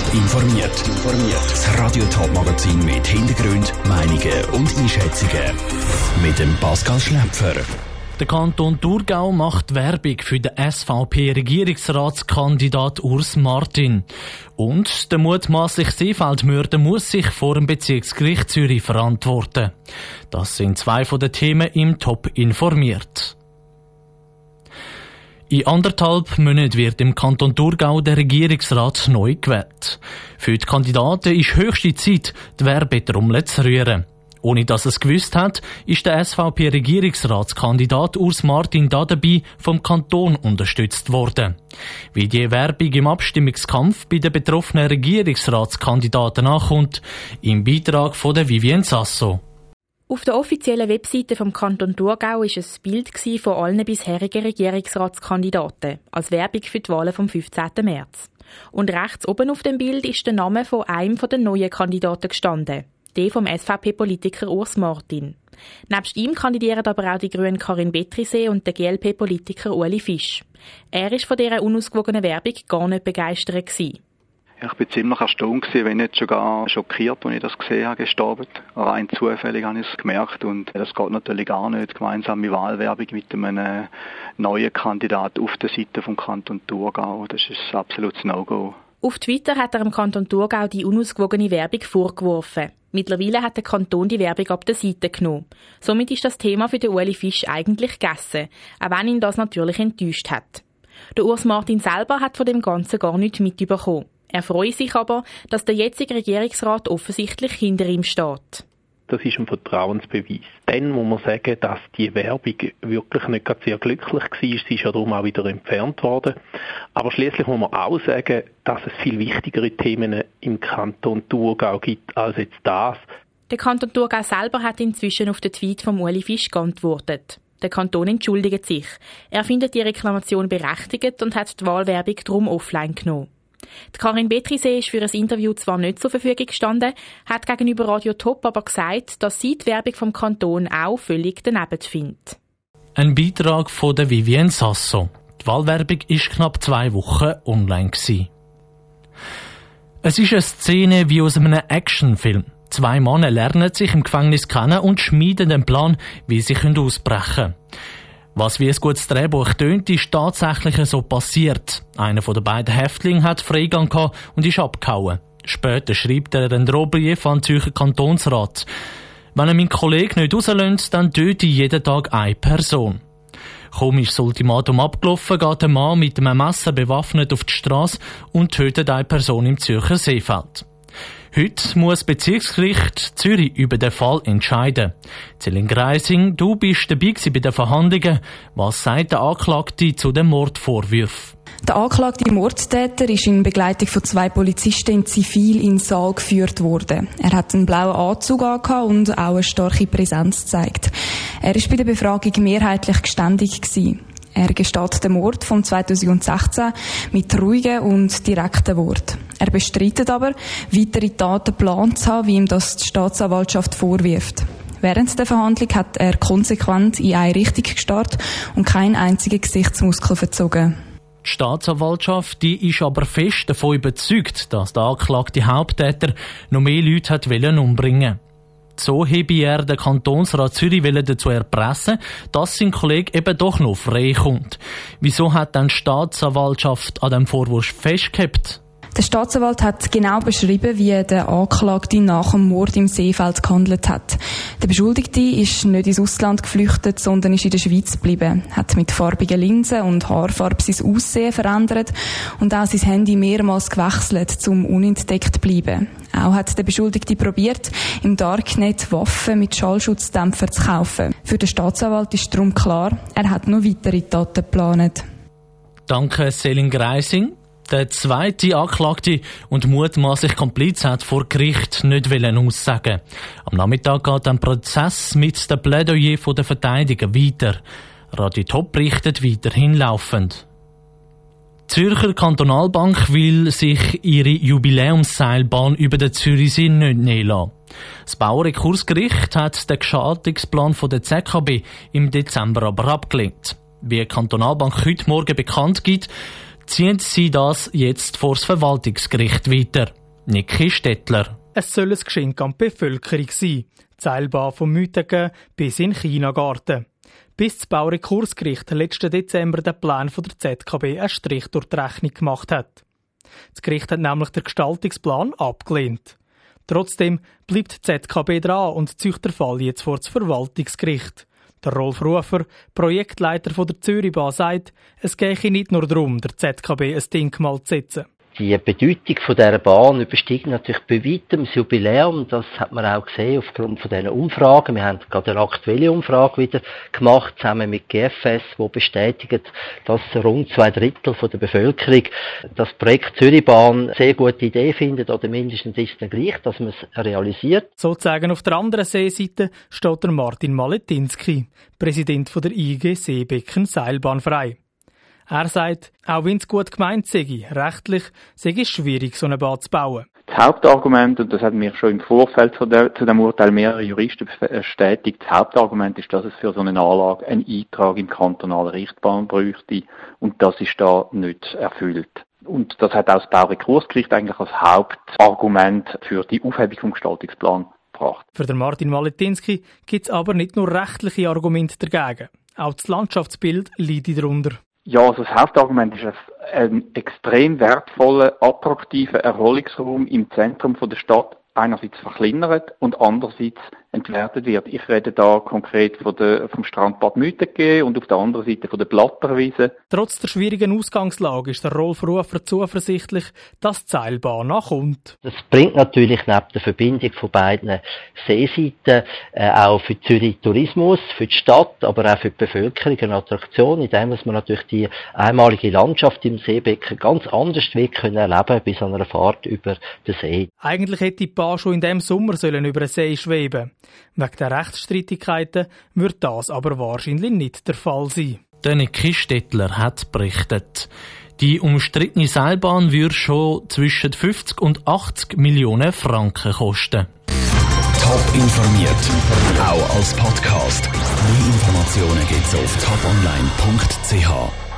Top informiert. Das Radio Top Magazin mit Hintergrund, Meinungen und Einschätzungen mit dem Pascal Schläpfer. Der Kanton Thurgau macht Werbung für den SVP-Regierungsratskandidat Urs Martin. Und der mutmaßliche Seefeldmörder muss sich vor dem Bezirksgericht Zürich verantworten. Das sind zwei von den Themen im Top informiert. In anderthalb Monaten wird im Kanton Thurgau der Regierungsrat neu gewählt. Für die Kandidaten ist höchste Zeit, die Werbetrommel zu rühren. Ohne dass es gewusst hat, ist der SVP-Regierungsratskandidat Urs Martin da dabei vom Kanton unterstützt worden. Wie die Werbung im Abstimmungskampf bei den betroffenen Regierungsratskandidaten ankommt, im Beitrag von der Vivien Sasso. Auf der offiziellen Webseite vom Kanton Thurgau ist ein Bild von allen bisherigen Regierungsratskandidaten als Werbung für die Wahlen vom 15. März. Und rechts oben auf dem Bild ist der Name von einem der neuen Kandidaten gestanden, der vom SVP-Politiker Urs Martin. Nebst ihm kandidieren aber auch die Grünen Karin Betrisee und der GLP-Politiker Ueli Fisch. Er ist von dieser unausgewogenen Werbung gar nicht begeistert. Ich bin ziemlich erstaunt gewesen, wenn nicht sogar schockiert, als ich das gesehen habe, gestorben. Rein zufällig habe ich es gemerkt und das geht natürlich gar nicht. Gemeinsame Wahlwerbung mit einem neuen Kandidat auf der Seite vom Kanton Thurgau, das ist ein absolutes No-Go. Auf Twitter hat er im Kanton Thurgau die unausgewogene Werbung vorgeworfen. Mittlerweile hat der Kanton die Werbung ab der Seite genommen. Somit ist das Thema für den Ueli Fisch eigentlich gegessen, auch wenn ihn das natürlich enttäuscht hat. Der Urs Martin selber hat von dem Ganzen gar nichts mitbekommen. Er freut sich aber, dass der jetzige Regierungsrat offensichtlich hinter ihm steht. Das ist ein Vertrauensbeweis. Dann muss man sagen, dass die Werbung wirklich nicht sehr glücklich war. Sie ist ja darum auch wieder entfernt worden. Aber schließlich muss man auch sagen, dass es viel wichtigere Themen im Kanton Thurgau gibt als jetzt das. Der Kanton Thurgau selber hat inzwischen auf den Tweet von Ueli Fisch geantwortet. Der Kanton entschuldigt sich. Er findet die Reklamation berechtigt und hat die Wahlwerbung darum offline genommen. Die Karin Betrisee ist für ein Interview zwar nicht zur Verfügung gestanden, hat gegenüber Radio Top aber gesagt, dass sie die Werbung vom Kanton auch völlig daneben findet. Ein Beitrag von der Vivienne Sasso. Die Wahlwerbung ist knapp zwei Wochen online gewesen. Es ist eine Szene wie aus einem Actionfilm. Zwei Männer lernen sich im Gefängnis kennen und schmieden den Plan, wie sie ausbrechen können. Was wie ein gutes Drehbuch tönt, ist tatsächlich so passiert. Einer von den beiden Häftlingen hat Freigang und ist abgehauen. Später schreibt er einen Drohbrief an den Zürcher Kantonsrat. Wenn er meinen Kollegen nicht rauslöst, dann töte ich jeden Tag eine Person. Ist das Ultimatum abgelaufen, geht ein Mann mit einem Messer bewaffnet auf die Straße und tötet eine Person im Zürcher Seefeld. Heute muss Bezirksgericht Zürich über den Fall entscheiden. Celine Greising, du bist dabei bei den Verhandlungen. Was sagt der Anklagte zu dem Mordvorwürfen? Der angeklagte Mordtäter ist in Begleitung von zwei Polizisten in Zivil in den Saal geführt worden. Er hat einen blauen Anzug angehabt und auch eine starke Präsenz gezeigt. Er ist bei der Befragung mehrheitlich geständig gewesen. Er gesteht den Mord von 2016 mit ruhigen und direkten Worten. Er bestreitet aber, weitere Taten geplant zu haben, wie ihm das die Staatsanwaltschaft vorwirft. Während der Verhandlung hat er konsequent in eine Richtung gestartet und keinen einzigen Gesichtsmuskel verzogen. Die Staatsanwaltschaft die ist aber fest davon überzeugt, dass der angeklagte Haupttäter noch mehr Leute hat umbringen so habe er den Kantonsrat Zürich dazu erpressen, dass sein Kollege eben doch noch frei kommt. Wieso hat dann die Staatsanwaltschaft an dem Vorwurf festgehabt? Der Staatsanwalt hat genau beschrieben, wie der Anklagte nach dem Mord im Seefeld gehandelt hat. Der Beschuldigte ist nicht ins Ausland geflüchtet, sondern ist in der Schweiz geblieben, hat mit farbigen Linsen und Haarfarbe sein Aussehen verändert und auch sein Handy mehrmals gewechselt, um unentdeckt zu bleiben. Auch hat der Beschuldigte probiert, im Darknet Waffen mit Schallschutzdämpfer zu kaufen. Für den Staatsanwalt ist darum klar, er hat noch weitere Taten geplant. Danke, Selin Greising. Der zweite Anklagte und mutmaßlich Kompliz hat vor Gericht nicht aussagen. Am Nachmittag geht ein Prozess mit dem Plädoyer der Verteidiger weiter. Radio Top berichtet weiterhin laufend. Die Zürcher Kantonalbank will sich ihre Jubiläumsseilbahn über den Zürichsee nicht nehmen lassen. Das Baurekursgericht hat den Gestaltungsplan der ZKB im Dezember aber abgelehnt. Wie die Kantonalbank heute Morgen bekannt gibt, ziehen sie das jetzt vor das Verwaltungsgericht weiter. Niki Stettler. Es soll ein Geschenk an die Bevölkerung sein. Zeilbar vom Mythen bis in Chinagarten. Bis das Baurekursgericht letzten Dezember den Plan der ZKB einen Strich durch die Rechnung gemacht hat. Das Gericht hat nämlich den Gestaltungsplan abgelehnt. Trotzdem bleibt die ZKB dran und zieht der Fall jetzt vor das Verwaltungsgericht. Der Rolf Rufer, Projektleiter der Zürichbahn, sagt, es gehe nicht nur darum, der ZKB ein Denkmal zu setzen. Die Bedeutung von dieser Bahn übersteigt natürlich bei weitem das Jubiläum. Das hat man auch gesehen aufgrund von diesen Umfragen. Wir haben gerade eine aktuelle Umfrage wieder gemacht, zusammen mit GFS, wo bestätigt, dass rund zwei Drittel von der Bevölkerung das Projekt Zürichbahn sehr gute Idee findet oder mindestens ist es gleich, dass man es realisiert. Sozusagen auf der anderen Seeseite steht der Martin Maletinski, Präsident der IG Seebecken Seilbahnfrei. Er sagt, auch wenn es gut gemeint sei, rechtlich sei es schwierig, so eine Bahn zu bauen. Das Hauptargument, und das hat mir schon im Vorfeld zu, der, zu dem Urteil mehrere Juristen bestätigt, das Hauptargument ist, dass es für so eine Anlage einen Eintrag im kantonalen Richtplan bräuchte und das ist da nicht erfüllt. Und das hat auch das Baurekursgericht eigentlich als Hauptargument für die Aufhebung vom Gestaltungsplan gebracht. Für den Martin Maletinski gibt es aber nicht nur rechtliche Argumente dagegen. Auch das Landschaftsbild leidet darunter. Ja, also das Hauptargument ist ein extrem wertvoller, attraktiver Erholungsraum im Zentrum der Stadt einerseits verkleinert und andererseits entwertet wird. Ich rede da konkret von der, vom Strandbad Mütege und auf der anderen Seite von der Blatterwiese. Trotz der schwierigen Ausgangslage ist der Rolf Rufer zuversichtlich, dass die Seilbahn nachkommt. Das bringt natürlich neben der Verbindung von beiden Seeseiten äh, auch für Zürich Tourismus, für die Stadt, aber auch für die Bevölkerung eine Attraktion, indem man natürlich die einmalige Landschaft im Seebecken ganz anders wird können erleben bei so einer Fahrt über den See. Eigentlich hätte die Bahn schon in diesem Sommer sollen über den See schweben Wegen der Rechtsstreitigkeiten wird das aber wahrscheinlich nicht der Fall sein. Niki Stettler hat berichtet. Die umstrittene Seilbahn würde schon zwischen 50 und 80 Millionen Franken kosten. Top informiert, auch als Podcast. Mehr Informationen gibt's auf toponline.ch.